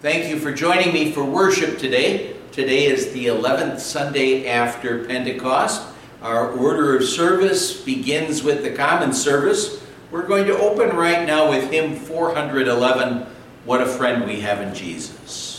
Thank you for joining me for worship today. Today is the 11th Sunday after Pentecost. Our order of service begins with the common service. We're going to open right now with hymn 411, What a Friend We Have in Jesus.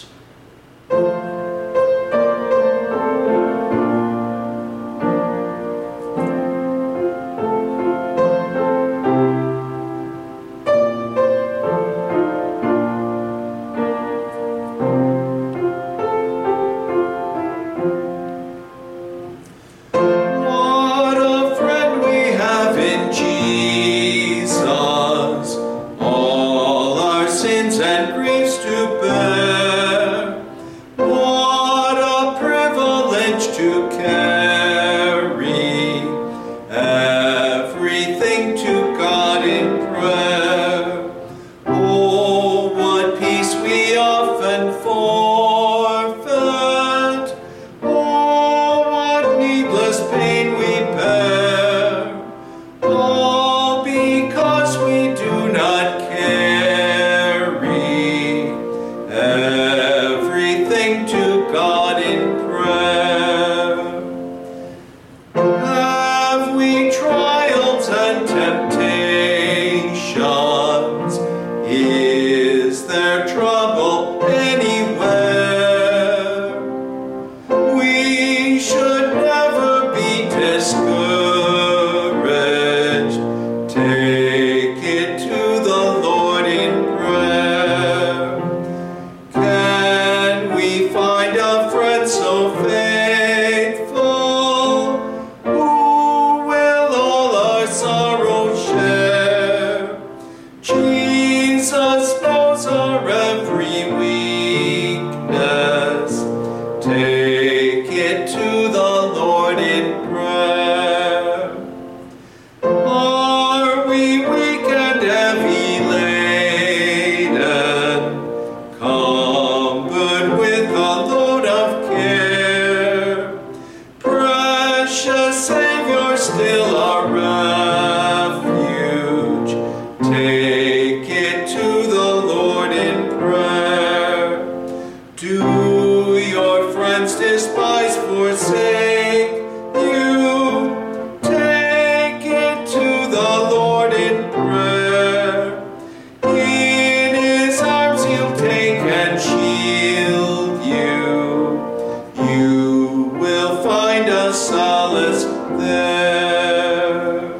Solace there.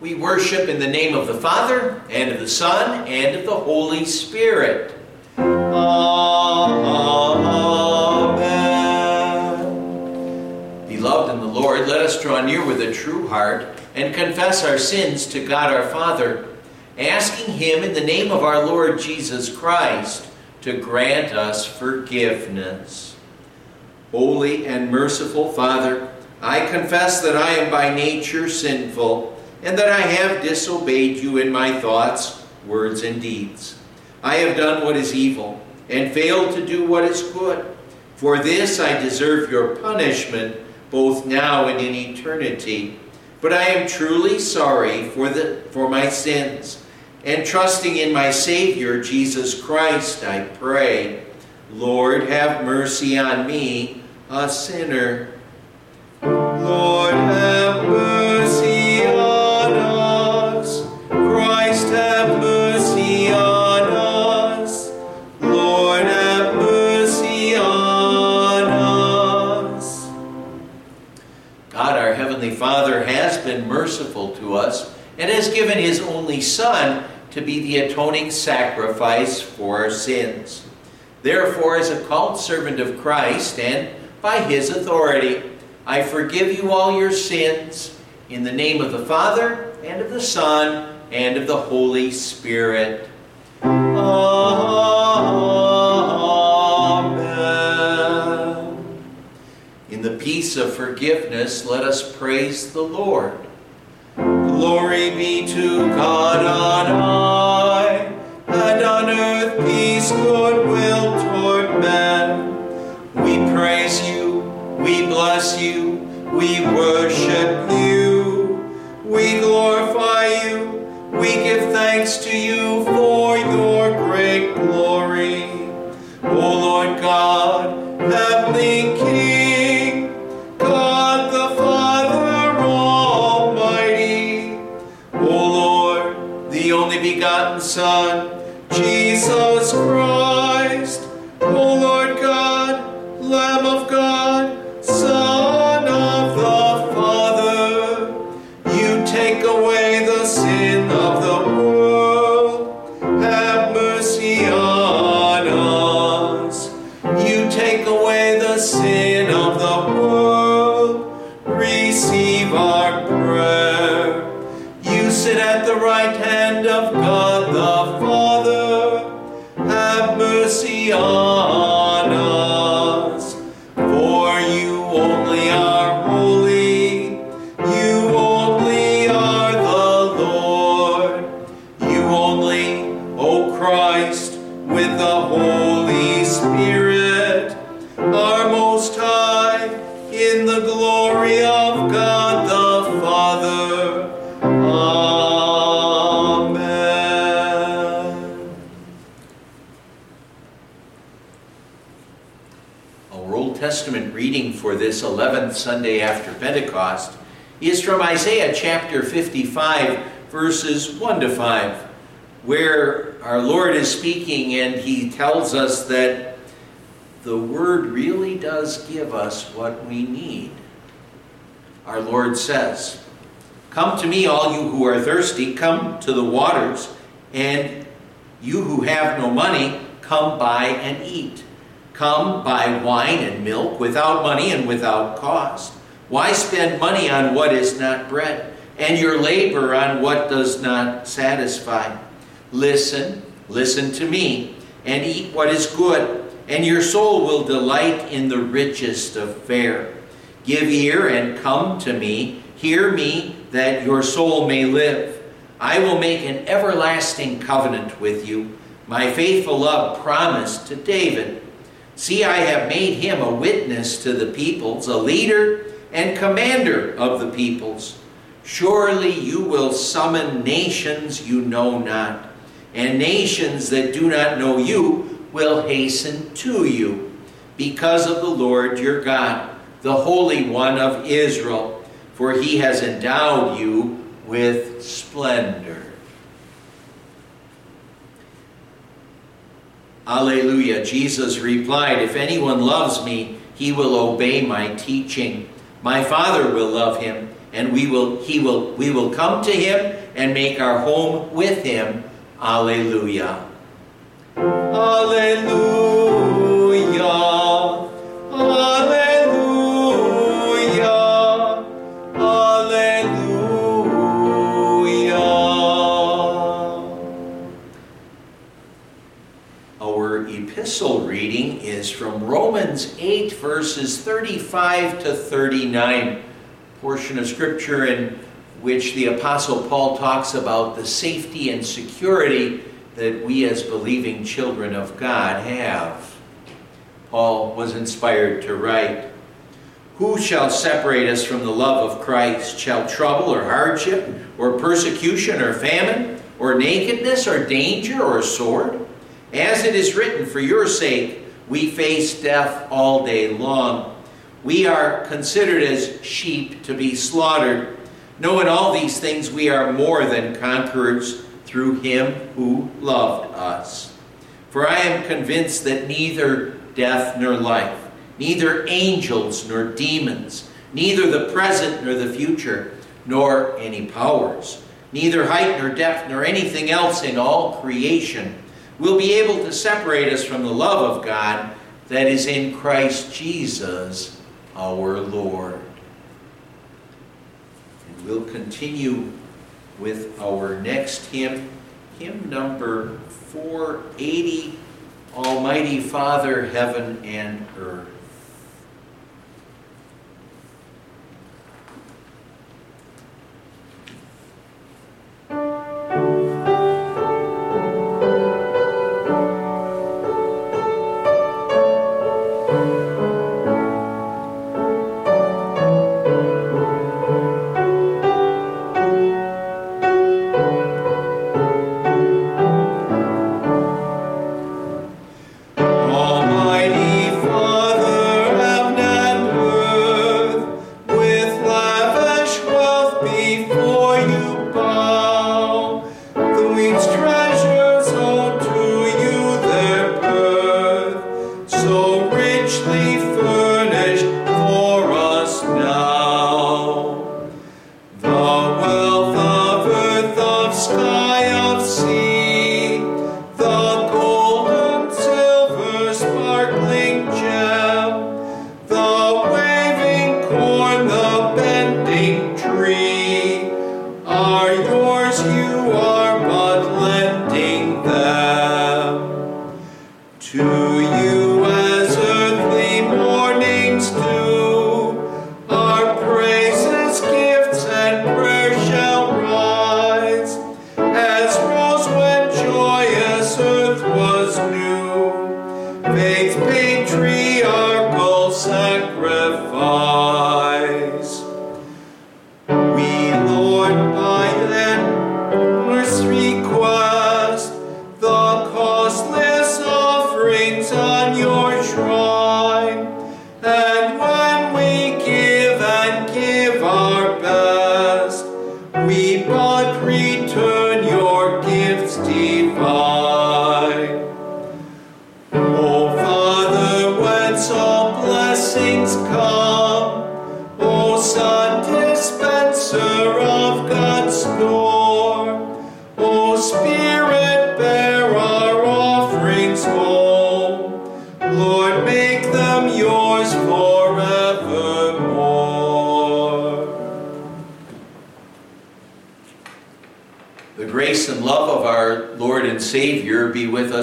We worship in the name of the Father, and of the Son, and of the Holy Spirit. Amen. Beloved in the Lord, let us draw near with a true heart and confess our sins to God our Father, asking Him in the name of our Lord Jesus Christ to grant us forgiveness. Holy and merciful Father, I confess that I am by nature sinful and that I have disobeyed you in my thoughts, words, and deeds. I have done what is evil and failed to do what is good. For this I deserve your punishment both now and in eternity. But I am truly sorry for, the, for my sins, and trusting in my Savior, Jesus Christ, I pray. Lord, have mercy on me, a sinner. Lord, have mercy on us. Christ, have mercy on us. Lord, have mercy on us. God, our Heavenly Father, has been merciful to us and has given His only Son to be the atoning sacrifice for our sins. Therefore, as a called servant of Christ and by His authority, I forgive you all your sins in the name of the Father, and of the Son, and of the Holy Spirit. Amen. In the peace of forgiveness, let us praise the Lord. Glory be to God on high, and on earth peace, goodwill toward men. We praise you, we bless you, we worship you, we glorify you, we give thanks to you at the right hand of God 11th Sunday after Pentecost is from Isaiah chapter 55, verses 1 to 5, where our Lord is speaking and he tells us that the Word really does give us what we need. Our Lord says, Come to me, all you who are thirsty, come to the waters, and you who have no money, come buy and eat. Come buy wine and milk without money and without cost. Why spend money on what is not bread, and your labor on what does not satisfy? Listen, listen to me, and eat what is good, and your soul will delight in the richest of fare. Give ear and come to me, hear me, that your soul may live. I will make an everlasting covenant with you, my faithful love promised to David. See, I have made him a witness to the peoples, a leader and commander of the peoples. Surely you will summon nations you know not, and nations that do not know you will hasten to you, because of the Lord your God, the Holy One of Israel, for he has endowed you with splendor. Alleluia. Jesus replied, If anyone loves me, he will obey my teaching. My Father will love him, and we will he will we will come to him and make our home with him. Alleluia. Alleluia. Is from Romans 8, verses 35 to 39, portion of scripture in which the Apostle Paul talks about the safety and security that we as believing children of God have. Paul was inspired to write, Who shall separate us from the love of Christ? Shall trouble or hardship, or persecution or famine, or nakedness or danger or sword? As it is written, For your sake we face death all day long. We are considered as sheep to be slaughtered. Knowing all these things, we are more than conquerors through him who loved us. For I am convinced that neither death nor life, neither angels nor demons, neither the present nor the future, nor any powers, neither height nor depth nor anything else in all creation will be able to separate us from the love of God that is in Christ Jesus our Lord. And we'll continue with our next hymn, hymn number 480, Almighty Father, Heaven and Earth.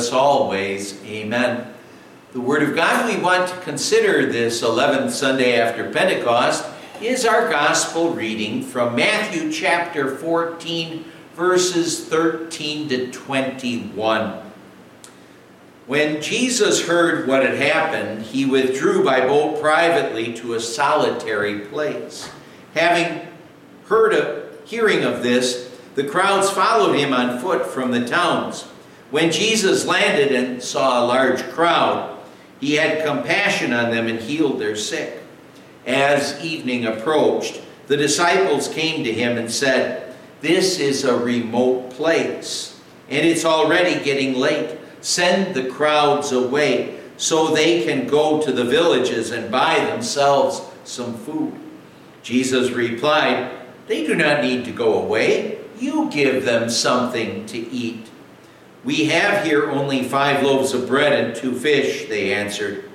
Us always. Amen. The Word of God we want to consider this 11th Sunday after Pentecost is our Gospel reading from Matthew chapter 14, verses 13 to 21. When Jesus heard what had happened, he withdrew by boat privately to a solitary place. Having heard of, hearing of this, the crowds followed him on foot from the towns. When Jesus landed and saw a large crowd, he had compassion on them and healed their sick. As evening approached, the disciples came to him and said, This is a remote place, and it's already getting late. Send the crowds away so they can go to the villages and buy themselves some food. Jesus replied, They do not need to go away. You give them something to eat. We have here only five loaves of bread and two fish, they answered.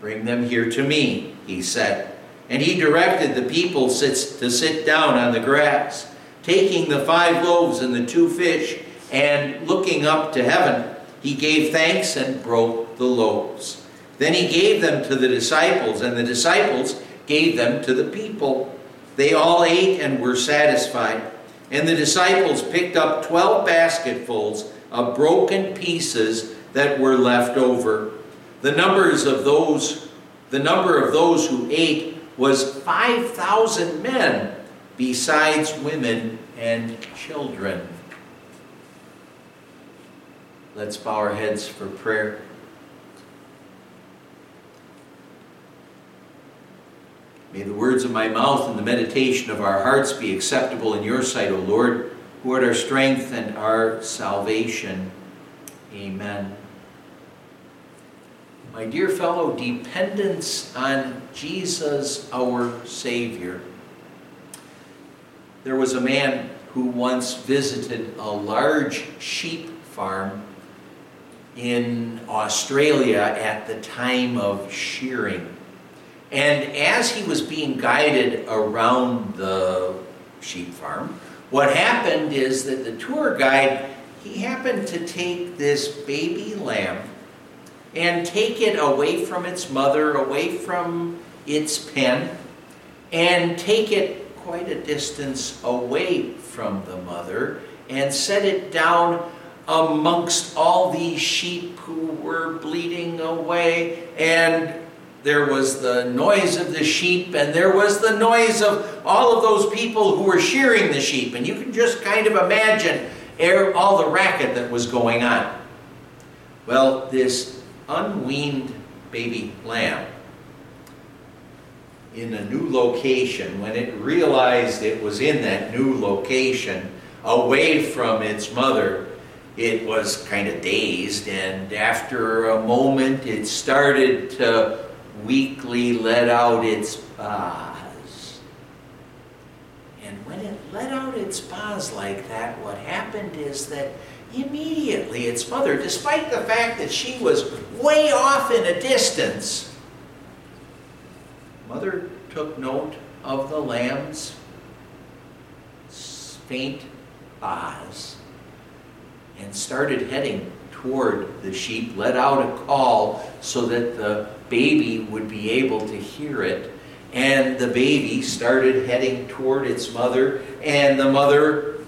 Bring them here to me, he said. And he directed the people sits, to sit down on the grass. Taking the five loaves and the two fish, and looking up to heaven, he gave thanks and broke the loaves. Then he gave them to the disciples, and the disciples gave them to the people. They all ate and were satisfied. And the disciples picked up twelve basketfuls of broken pieces that were left over. The numbers of those, the number of those who ate was five thousand men, besides women and children. Let's bow our heads for prayer. May the words of my mouth and the meditation of our hearts be acceptable in your sight, O Lord, our strength and our salvation. Amen. My dear fellow, dependence on Jesus, our Savior. There was a man who once visited a large sheep farm in Australia at the time of shearing. And as he was being guided around the sheep farm, what happened is that the tour guide, he happened to take this baby lamb and take it away from its mother, away from its pen, and take it quite a distance away from the mother and set it down amongst all these sheep who were bleeding away and there was the noise of the sheep and there was the noise of all of those people who were shearing the sheep. And you can just kind of imagine all the racket that was going on. Well this unweaned baby lamb in a new location when it realized it was in that new location away from its mother it was kind of dazed. And after a moment it started to weakly let out its paws. And when it let out its paws like that, what happened is that immediately its mother, despite the fact that she was way off in a distance, mother took note of the lamb's faint paws and started heading toward the sheep, let out a call so that the baby would be able to hear it. And the baby started heading toward its mother, and the mother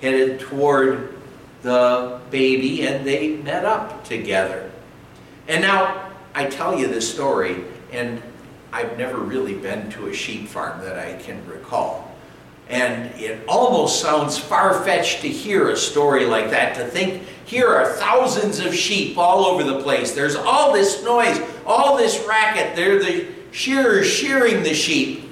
headed toward the baby, and they met up together. And now I tell you this story, and I've never really been to a sheep farm that I can recall. And it almost sounds far fetched to hear a story like that, to think here are thousands of sheep all over the place. There's all this noise, all this racket. They're the shearers shearing the sheep.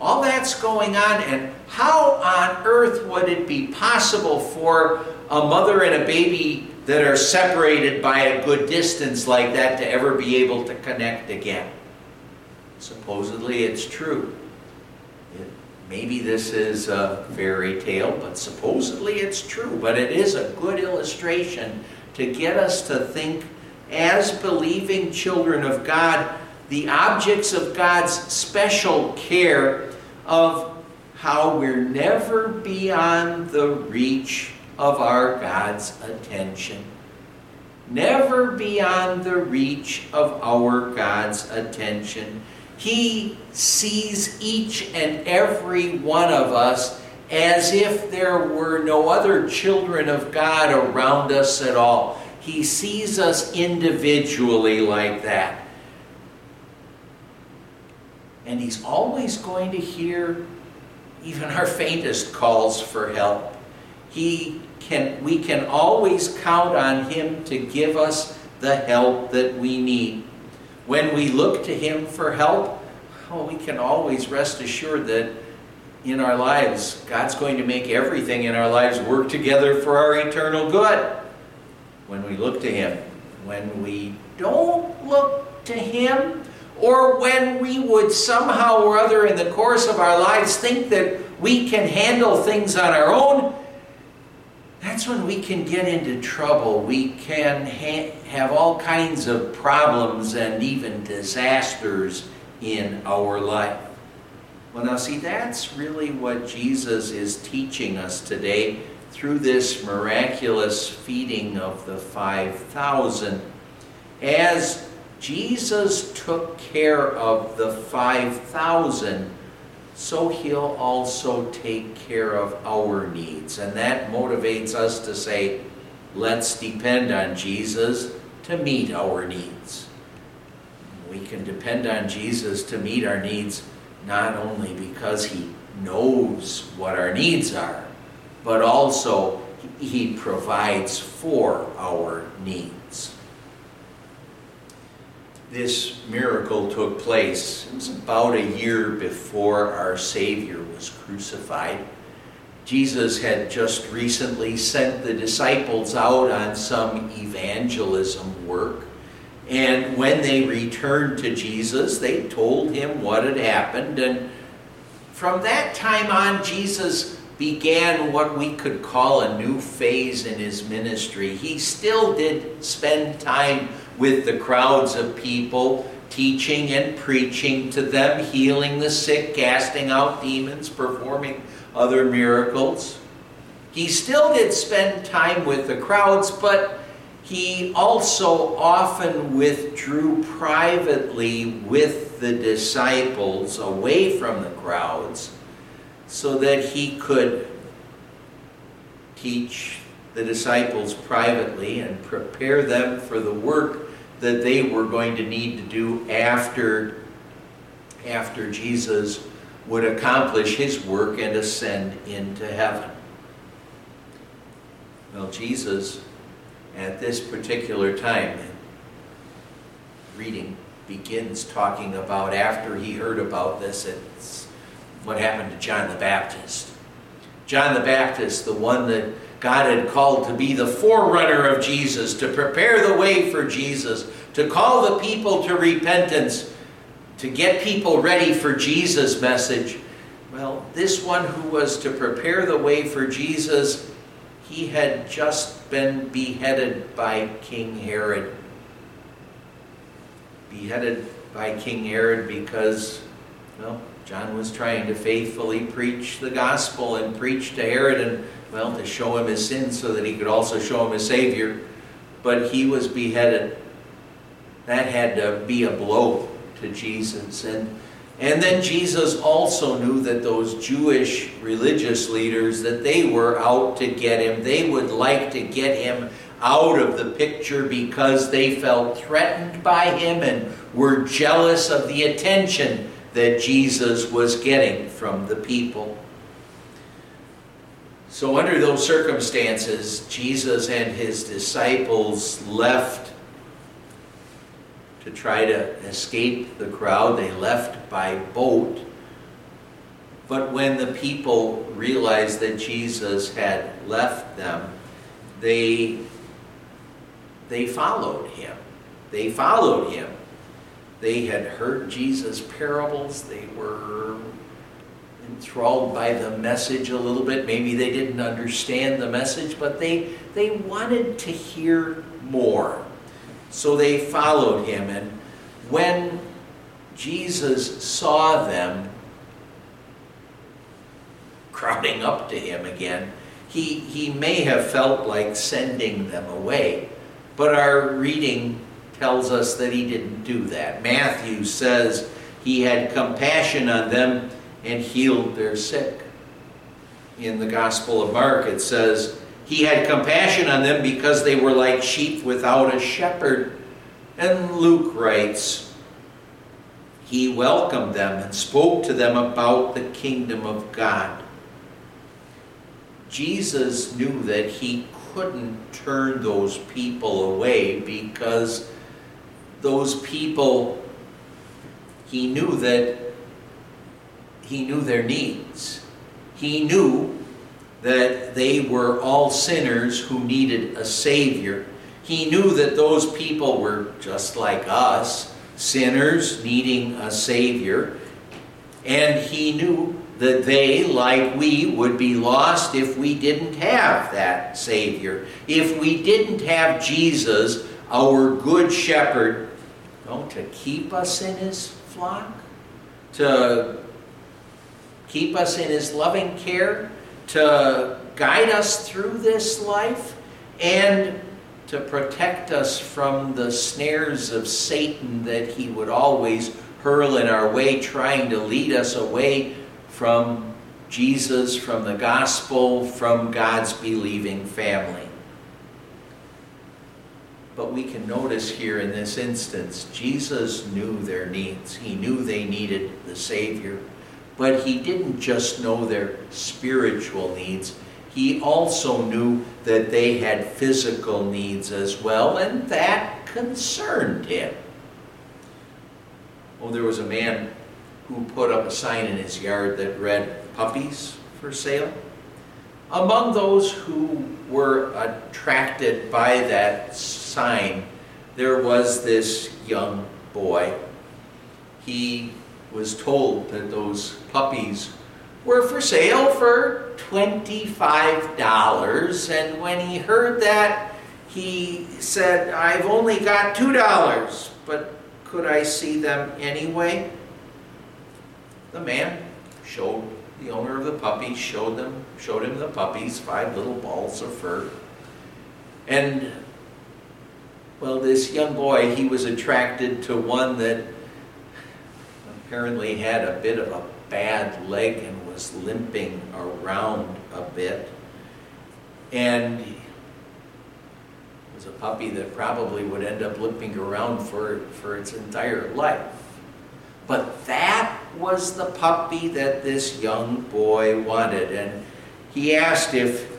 All that's going on, and how on earth would it be possible for a mother and a baby that are separated by a good distance like that to ever be able to connect again? Supposedly it's true. It, maybe this is a fairy tale, but supposedly it's true. But it is a good illustration to get us to think as believing children of God, the objects of God's special care of how we're never beyond the reach of our God's attention. Never beyond the reach of our God's attention. He sees each and every one of us as if there were no other children of God around us at all. He sees us individually like that. And He's always going to hear even our faintest calls for help. He can, we can always count on Him to give us the help that we need. When we look to Him for help, oh, we can always rest assured that in our lives, God's going to make everything in our lives work together for our eternal good. When we look to Him, when we don't look to Him, or when we would somehow or other in the course of our lives think that we can handle things on our own, that's when we can get into trouble. We can ha- have all kinds of problems and even disasters in our life. Well, now, see, that's really what Jesus is teaching us today through this miraculous feeding of the 5,000. As Jesus took care of the 5,000, so he'll also take care of our needs. And that motivates us to say, let's depend on Jesus to meet our needs. We can depend on Jesus to meet our needs not only because he knows what our needs are, but also he provides for our needs this miracle took place. It was about a year before our Savior was crucified. Jesus had just recently sent the disciples out on some evangelism work. And when they returned to Jesus, they told him what had happened. And from that time on, Jesus began what we could call a new phase in his ministry. He still did spend time with the crowds of people, teaching and preaching to them, healing the sick, casting out demons, performing other miracles. He still did spend time with the crowds, but he also often withdrew privately with the disciples away from the crowds so that he could teach the disciples privately and prepare them for the work that they were going to need to do after, after Jesus would accomplish his work and ascend into heaven. Well, Jesus, at this particular time, reading begins talking about after he heard about this, it's what happened to John the Baptist. John the Baptist, the one that God had called to be the forerunner of Jesus, to prepare the way for Jesus, to call the people to repentance, to get people ready for Jesus' message. Well, this one who was to prepare the way for Jesus, he had just been beheaded by King Herod. Beheaded by King Herod because, well, John was trying to faithfully preach the gospel and preach to Herod and well, to show him his sins so that he could also show him his Savior. but he was beheaded. That had to be a blow to Jesus. And, and then Jesus also knew that those Jewish religious leaders, that they were out to get him. They would like to get him out of the picture because they felt threatened by him and were jealous of the attention that Jesus was getting from the people. So, under those circumstances, Jesus and his disciples left to try to escape the crowd. They left by boat. But when the people realized that Jesus had left them, they, they followed him. They followed him. They had heard Jesus' parables. They were enthralled by the message a little bit. Maybe they didn't understand the message, but they, they wanted to hear more. So they followed him. And when Jesus saw them crowding up to him again, he, he may have felt like sending them away. But our reading tells us that he didn't do that. Matthew says he had compassion on them and healed their sick. In the Gospel of Mark, it says, He had compassion on them because they were like sheep without a shepherd. And Luke writes, He welcomed them and spoke to them about the kingdom of God. Jesus knew that he couldn't turn those people away because those people, he knew that he knew their needs. He knew that they were all sinners who needed a Savior. He knew that those people were just like us, sinners needing a Savior. And he knew that they, like we, would be lost if we didn't have that Savior. If we didn't have Jesus, our Good Shepherd, to keep us in His flock, to keep us in His loving care, to guide us through this life, and to protect us from the snares of Satan that he would always hurl in our way, trying to lead us away from Jesus, from the gospel, from God's believing family. But we can notice here in this instance, Jesus knew their needs. He knew they needed the Savior. But he didn't just know their spiritual needs, he also knew that they had physical needs as well, and that concerned him. Oh, there was a man who put up a sign in his yard that read, Puppies for sale. Among those who were attracted by that sign, there was this young boy. He was told that those puppies were for sale for $25. And when he heard that, he said, I've only got $2, but could I see them anyway? The man showed the owner of the puppies, showed them, showed him the puppies, five little balls of fur. And well, this young boy, he was attracted to one that apparently had a bit of a bad leg and was limping around a bit. And it was a puppy that probably would end up limping around for, for its entire life. But that was the puppy that this young boy wanted. And he asked if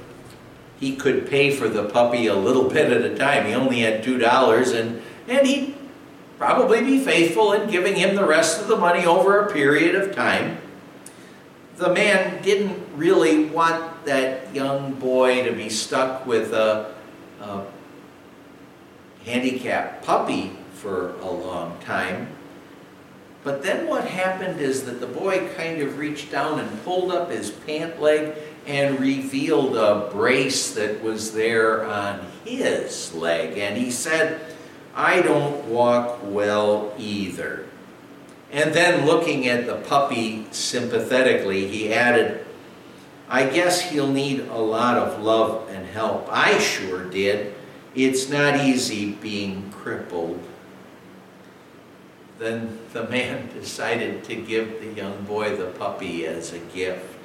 he could pay for the puppy a little bit at a time. He only had $2, and, and he'd probably be faithful in giving him the rest of the money over a period of time. The man didn't really want that young boy to be stuck with a, a handicapped puppy for a long time. But then what happened is that the boy kind of reached down and pulled up his pant leg and revealed a brace that was there on his leg. And he said, I don't walk well either. And then looking at the puppy sympathetically, he added, I guess he'll need a lot of love and help. I sure did. It's not easy being crippled. Then the man decided to give the young boy the puppy as a gift.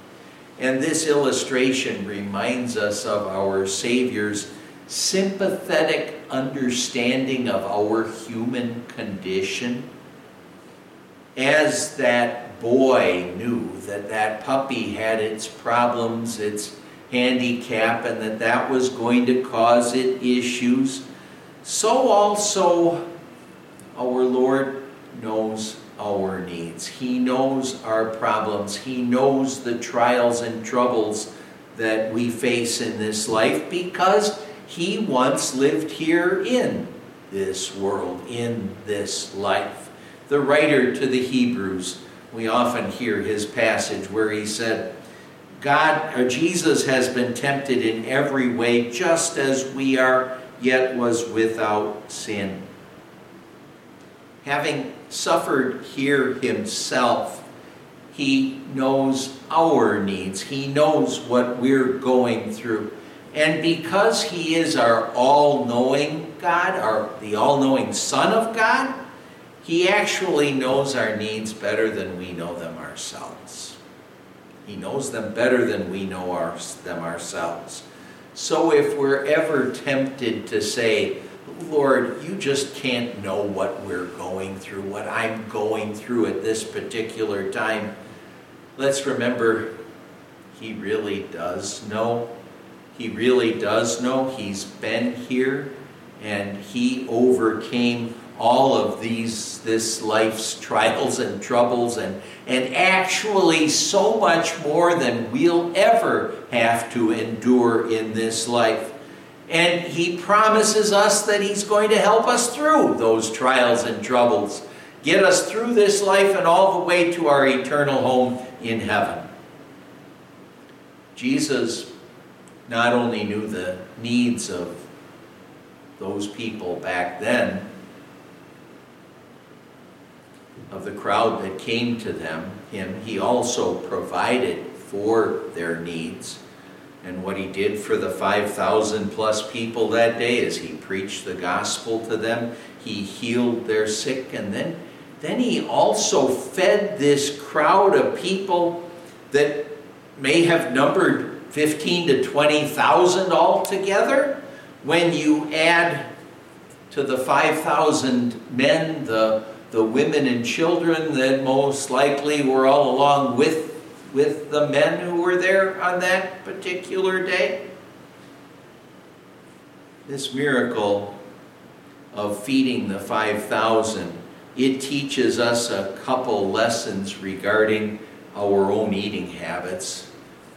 And this illustration reminds us of our Savior's sympathetic understanding of our human condition. As that boy knew that that puppy had its problems, its handicap, and that that was going to cause it issues, so also our Lord knows our needs. He knows our problems. He knows the trials and troubles that we face in this life because he once lived here in this world, in this life. The writer to the Hebrews, we often hear his passage where he said, God or Jesus has been tempted in every way just as we are, yet was without sin. Having suffered here himself, he knows our needs. He knows what we're going through. And because he is our all-knowing God, our, the all-knowing Son of God, he actually knows our needs better than we know them ourselves. He knows them better than we know our, them ourselves. So if we're ever tempted to say, Lord, you just can't know what we're going through, what I'm going through at this particular time, let's remember He really does know he really does know. He's been here and he overcame all of these this life's trials and troubles and and actually so much more than we'll ever have to endure in this life. And he promises us that he's going to help us through those trials and troubles, get us through this life and all the way to our eternal home in heaven. Jesus not only knew the needs of those people back then, of the crowd that came to them, him, he also provided for their needs. And what he did for the 5,000 plus people that day is he preached the gospel to them, he healed their sick, and then, then he also fed this crowd of people that may have numbered 15 to 20,000 altogether. When you add to the 5,000 men, the, the women and children that most likely were all along with, with the men who were there on that particular day. This miracle of feeding the 5,000, it teaches us a couple lessons regarding our own eating habits.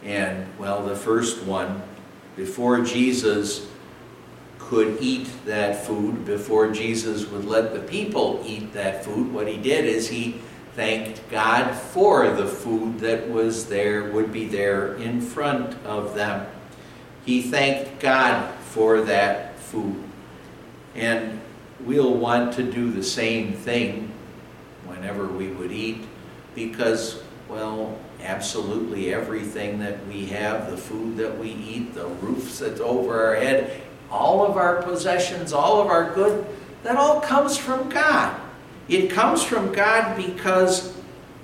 And, well, the first one, before Jesus could eat that food, before Jesus would let the people eat that food, what he did is he thanked God for the food that was there, would be there in front of them. He thanked God for that food. And we'll want to do the same thing whenever we would eat because, well, absolutely everything that we have, the food that we eat, the roofs that's over our head, all of our possessions, all of our good, that all comes from God. It comes from God because,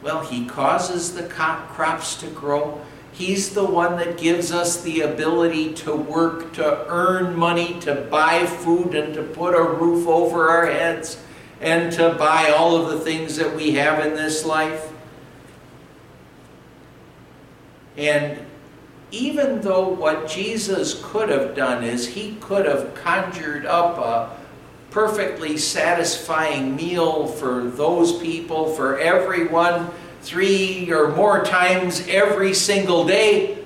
well, He causes the crops to grow. He's the one that gives us the ability to work, to earn money, to buy food, and to put a roof over our heads, and to buy all of the things that we have in this life. And even though what Jesus could have done is he could have conjured up a perfectly satisfying meal for those people, for everyone, three or more times every single day,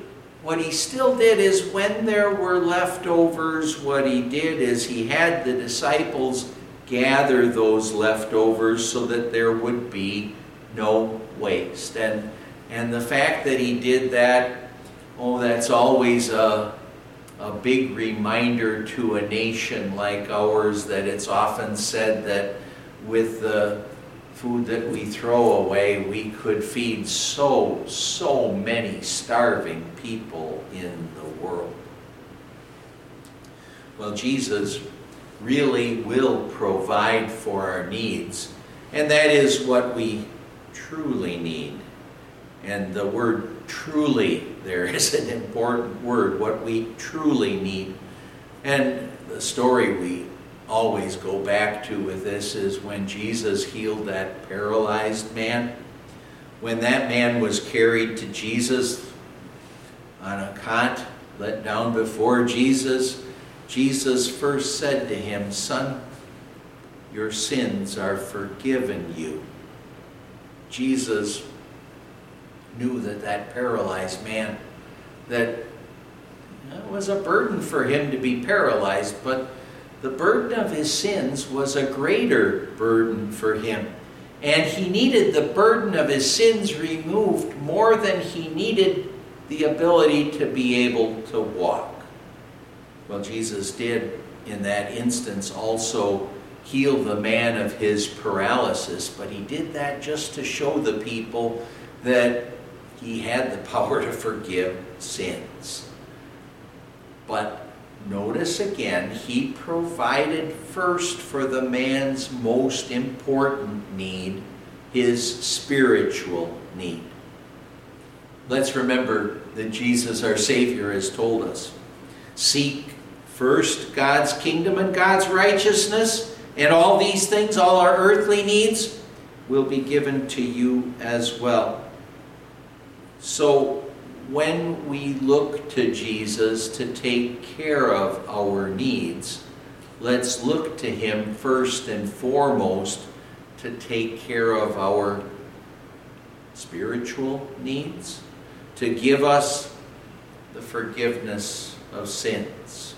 what he still did is when there were leftovers, what he did is he had the disciples gather those leftovers so that there would be no waste. And and the fact that he did that, oh, that's always a, a big reminder to a nation like ours that it's often said that with the food that we throw away, we could feed so, so many starving people in the world. Well, Jesus really will provide for our needs, and that is what we truly need. And the word truly there is an important word, what we truly need. And the story we always go back to with this is when Jesus healed that paralyzed man. When that man was carried to Jesus on a cot, let down before Jesus, Jesus first said to him, Son, your sins are forgiven you. Jesus knew that that paralyzed man, that it was a burden for him to be paralyzed, but the burden of his sins was a greater burden for him. And he needed the burden of his sins removed more than he needed the ability to be able to walk. Well, Jesus did in that instance also heal the man of his paralysis, but he did that just to show the people that he had the power to forgive sins. But notice again, he provided first for the man's most important need, his spiritual need. Let's remember that Jesus, our Savior, has told us seek first God's kingdom and God's righteousness, and all these things, all our earthly needs, will be given to you as well. So, when we look to Jesus to take care of our needs, let's look to Him first and foremost to take care of our spiritual needs, to give us the forgiveness of sins,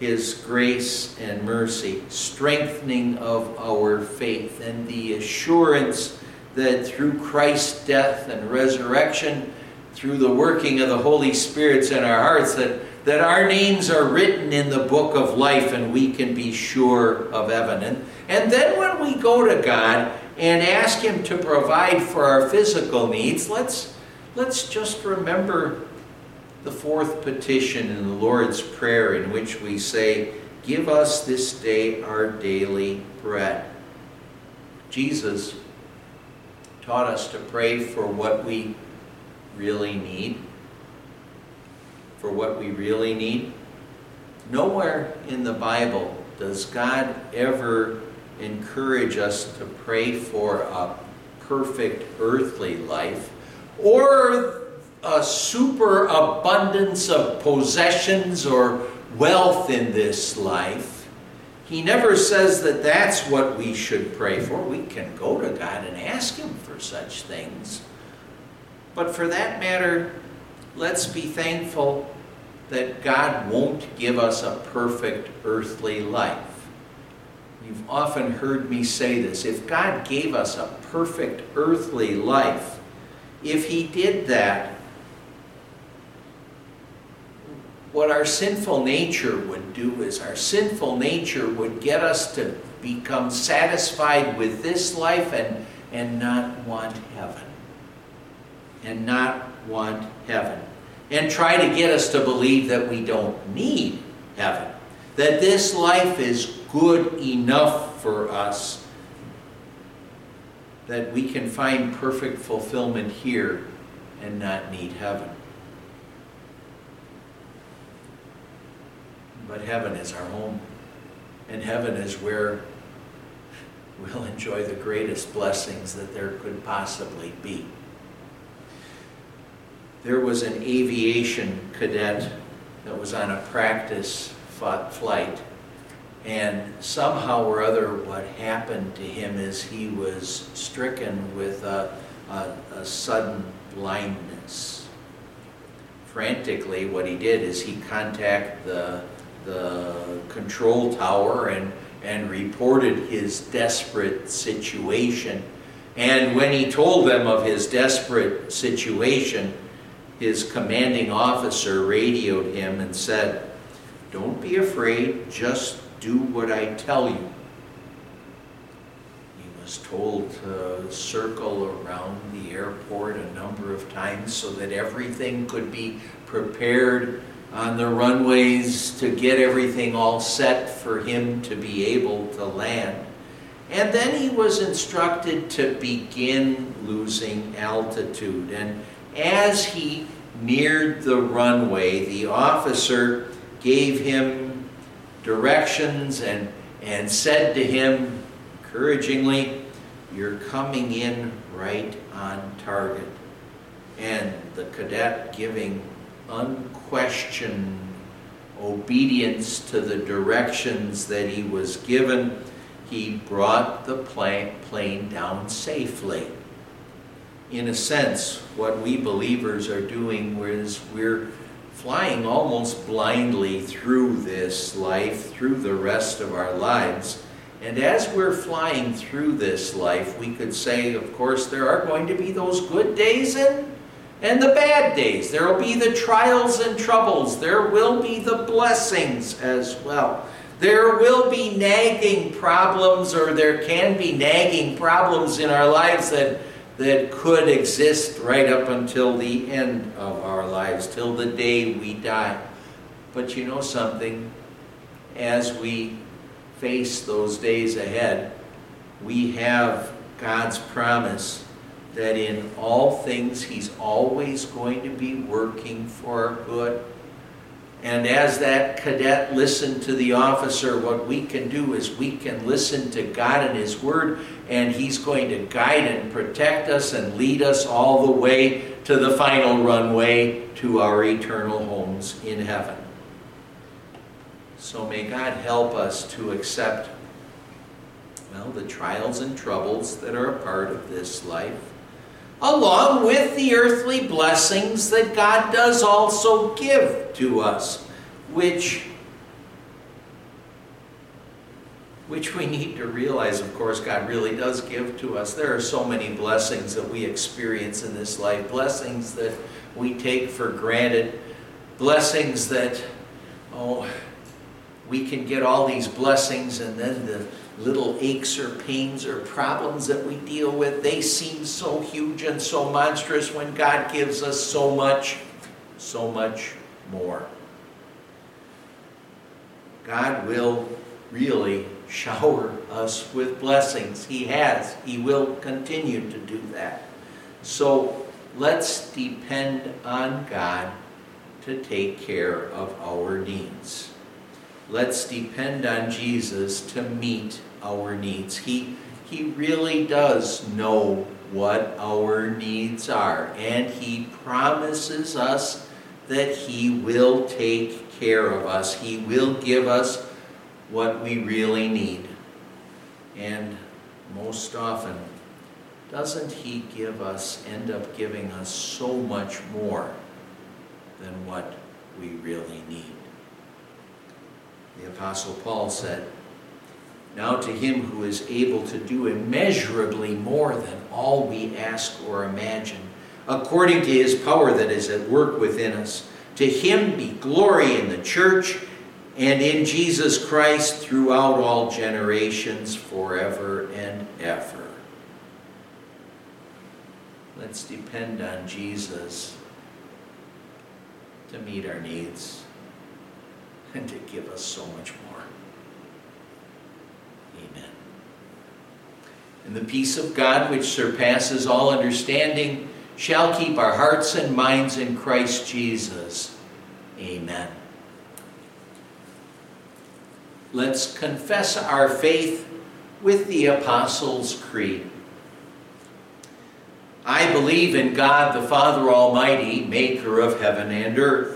His grace and mercy, strengthening of our faith, and the assurance that through Christ's death and resurrection, through the working of the Holy Spirits in our hearts, that, that our names are written in the book of life and we can be sure of heaven. And, and then when we go to God and ask Him to provide for our physical needs, let's, let's just remember the fourth petition in the Lord's Prayer, in which we say, Give us this day our daily bread. Jesus taught us to pray for what we really need. For what we really need. Nowhere in the Bible does God ever encourage us to pray for a perfect earthly life or a superabundance of possessions or wealth in this life. He never says that that's what we should pray for. We can go to God and ask Him for such things. But for that matter, let's be thankful that God won't give us a perfect earthly life. You've often heard me say this. If God gave us a perfect earthly life, if He did that, what our sinful nature would do is our sinful nature would get us to become satisfied with this life and, and not want heaven. And not want heaven. And try to get us to believe that we don't need heaven. That this life is good enough for us. That we can find perfect fulfillment here and not need heaven. But heaven is our home. And heaven is where we'll enjoy the greatest blessings that there could possibly be. There was an aviation cadet that was on a practice flight, and somehow or other, what happened to him is he was stricken with a, a, a sudden blindness. Frantically, what he did is he contacted the the control tower and, and reported his desperate situation. And when he told them of his desperate situation, his commanding officer radioed him and said, Don't be afraid, just do what I tell you. He was told to circle around the airport a number of times so that everything could be prepared on the runways to get everything all set for him to be able to land. And then he was instructed to begin losing altitude. And as he neared the runway, the officer gave him directions and, and said to him encouragingly, You're coming in right on target. And the cadet giving obedience to the directions that he was given, he brought the plane down safely. In a sense, what we believers are doing is we're flying almost blindly through this life, through the rest of our lives. And as we're flying through this life, we could say, of course, there are going to be those good days and and the bad days. There will be the trials and troubles. There will be the blessings as well. There will be nagging problems, or there can be nagging problems in our lives that, that could exist right up until the end of our lives, till the day we die. But you know something? As we face those days ahead, we have God's promise that in all things He's always going to be working for our good. And as that cadet listened to the officer, what we can do is we can listen to God and His Word, and He's going to guide and protect us and lead us all the way to the final runway to our eternal homes in heaven. So may God help us to accept, well, the trials and troubles that are a part of this life along with the earthly blessings that God does also give to us, which which we need to realize, of course, God really does give to us. There are so many blessings that we experience in this life, blessings that we take for granted, blessings that, oh, we can get all these blessings and then the little aches or pains or problems that we deal with, they seem so huge and so monstrous when God gives us so much, so much more. God will really shower us with blessings. He has. He will continue to do that. So let's depend on God to take care of our needs. Let's depend on Jesus to meet our needs. He, he really does know what our needs are, and He promises us that He will take care of us. He will give us what we really need. And most often, doesn't He give us, end up giving us so much more than what we really need? The Apostle Paul said, Now to him who is able to do immeasurably more than all we ask or imagine, according to his power that is at work within us, to him be glory in the church and in Jesus Christ throughout all generations, forever and ever. Let's depend on Jesus to meet our needs and to give us so much more. Amen. And the peace of God, which surpasses all understanding, shall keep our hearts and minds in Christ Jesus. Amen. Let's confess our faith with the Apostles' Creed. I believe in God the Father Almighty, maker of heaven and earth.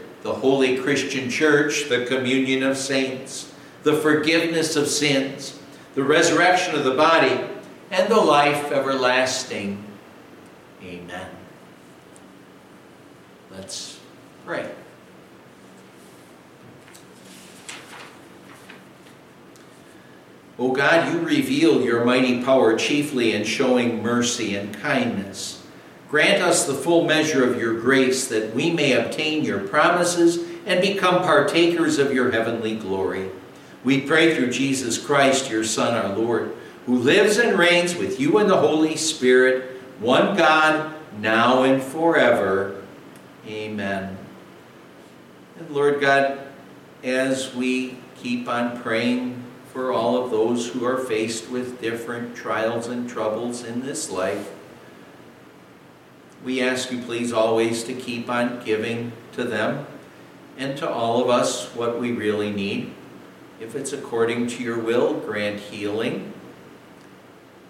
the holy Christian church, the communion of saints, the forgiveness of sins, the resurrection of the body, and the life everlasting. Amen. Let's pray. O God, you reveal your mighty power chiefly in showing mercy and kindness Grant us the full measure of your grace that we may obtain your promises and become partakers of your heavenly glory. We pray through Jesus Christ, your Son, our Lord, who lives and reigns with you in the Holy Spirit, one God, now and forever. Amen. And Lord God, as we keep on praying for all of those who are faced with different trials and troubles in this life, we ask you please always to keep on giving to them and to all of us what we really need. If it's according to your will, grant healing.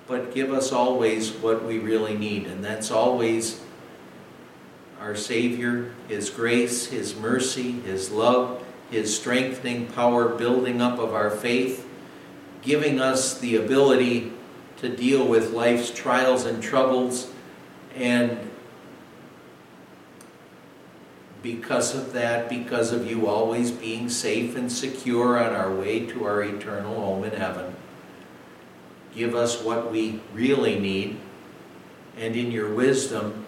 But give us always what we really need, and that's always our Savior, His grace, His mercy, His love, His strengthening power, building up of our faith, giving us the ability to deal with life's trials and troubles and because of that, because of you always being safe and secure on our way to our eternal home in heaven. Give us what we really need, and in your wisdom,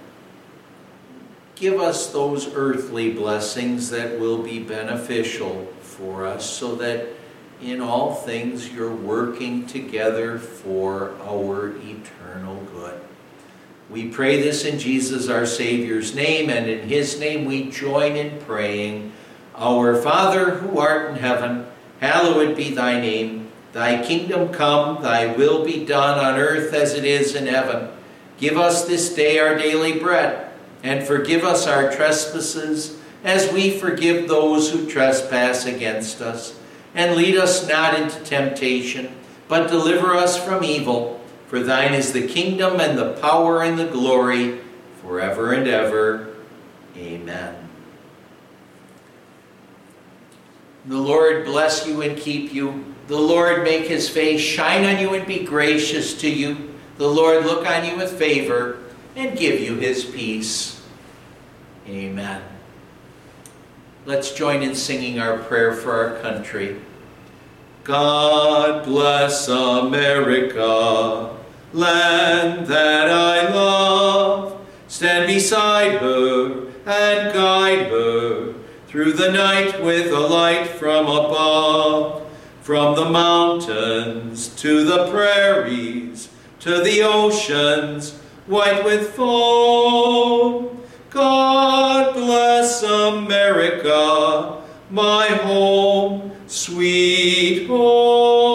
give us those earthly blessings that will be beneficial for us so that in all things you're working together for our eternal good. We pray this in Jesus our Savior's name, and in his name we join in praying, Our Father who art in heaven, hallowed be thy name. Thy kingdom come, thy will be done on earth as it is in heaven. Give us this day our daily bread, and forgive us our trespasses, as we forgive those who trespass against us. And lead us not into temptation, but deliver us from evil. For thine is the kingdom and the power and the glory forever and ever. Amen. The Lord bless you and keep you. The Lord make his face shine on you and be gracious to you. The Lord look on you with favor and give you his peace. Amen. Let's join in singing our prayer for our country. God bless America land that I love. Stand beside her and guide her through the night with a light from above. From the mountains to the prairies to the oceans white with foam. God bless America, my home, sweet home.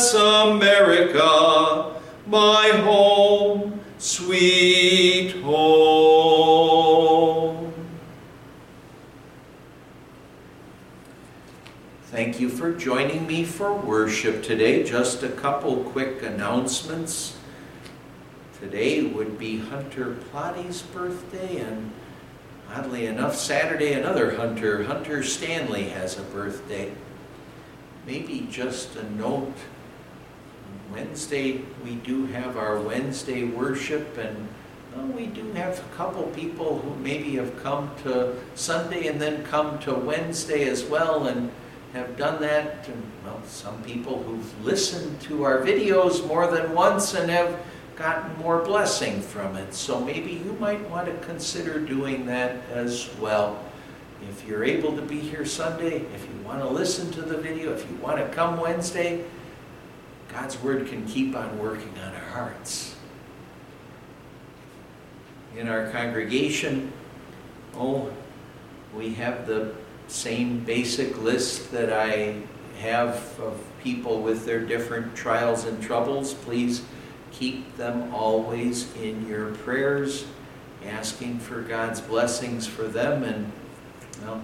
Bless America, my home, sweet home. Thank you for joining me for worship today. Just a couple quick announcements. Today would be Hunter Plotty's birthday, and oddly enough, Saturday, another Hunter, Hunter Stanley, has a birthday maybe just a note. Wednesday, we do have our Wednesday worship, and well, we do have a couple people who maybe have come to Sunday and then come to Wednesday as well, and have done that. And, well, some people who've listened to our videos more than once and have gotten more blessing from it. So maybe you might want to consider doing that as well. If you're able to be here Sunday, if you want to listen to the video, if you want to come Wednesday, God's Word can keep on working on our hearts. In our congregation, oh, we have the same basic list that I have of people with their different trials and troubles. Please keep them always in your prayers, asking for God's blessings for them and well,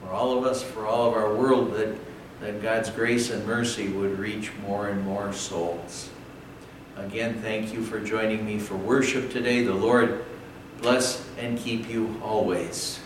for all of us, for all of our world, that, that God's grace and mercy would reach more and more souls. Again, thank you for joining me for worship today. The Lord bless and keep you always.